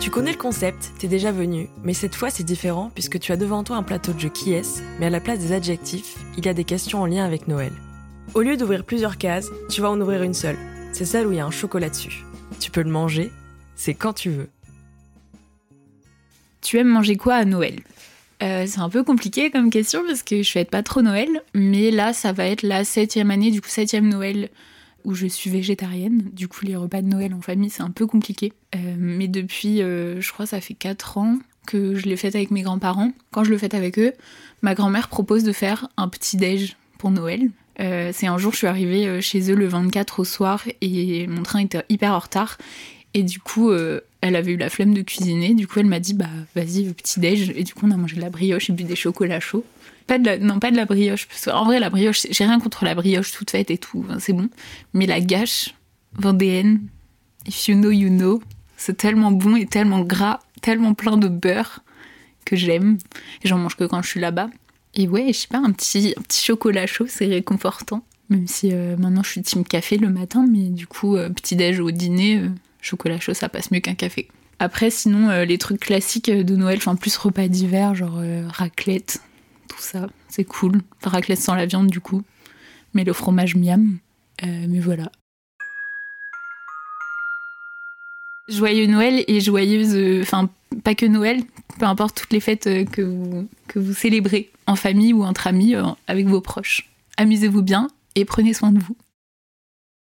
Tu connais le concept, t'es déjà venu, mais cette fois c'est différent puisque tu as devant toi un plateau de jeu qui est, mais à la place des adjectifs, il y a des questions en lien avec Noël. Au lieu d'ouvrir plusieurs cases, tu vas en ouvrir une seule. C'est celle où il y a un chocolat dessus. Tu peux le manger, c'est quand tu veux. Tu aimes manger quoi à Noël? Euh, c'est un peu compliqué comme question parce que je fête pas trop Noël, mais là ça va être la septième année, du coup septième Noël où je suis végétarienne. Du coup les repas de Noël en famille c'est un peu compliqué. Euh, mais depuis, euh, je crois ça fait 4 ans que je l'ai faite avec mes grands-parents. Quand je le fête avec eux, ma grand-mère propose de faire un petit déj pour Noël. c'est un jour je suis arrivée chez eux le 24 au soir et mon train était hyper en retard et du coup, euh, elle avait eu la flemme de cuisiner. Du coup, elle m'a dit, bah vas-y, petit déj. Et du coup, on a mangé de la brioche et bu des chocolats chauds. Pas de la, non, pas de la brioche. Parce en vrai, la brioche, j'ai rien contre la brioche toute faite et tout. c'est bon. Mais la gâche vendéenne, if you know, you know, c'est tellement bon et tellement gras, tellement plein de beurre que j'aime. J'en mange que quand je suis là-bas. Et ouais, je sais pas, un petit, un petit chocolat chaud, c'est réconfortant. Même si euh, maintenant je suis team café le matin, mais du coup, euh, petit déj au dîner, chocolat chaud, ça passe mieux qu'un café. Après, sinon, euh, les trucs classiques de Noël, enfin plus repas d'hiver, genre euh, raclette, tout ça, c'est cool. raclette sans la viande, du coup, mais le fromage miam. Euh, mais voilà. Joyeux Noël et joyeuse, enfin pas que Noël, peu importe toutes les fêtes que vous, que vous célébrez en famille ou entre amis, avec vos proches. Amusez-vous bien et prenez soin de vous.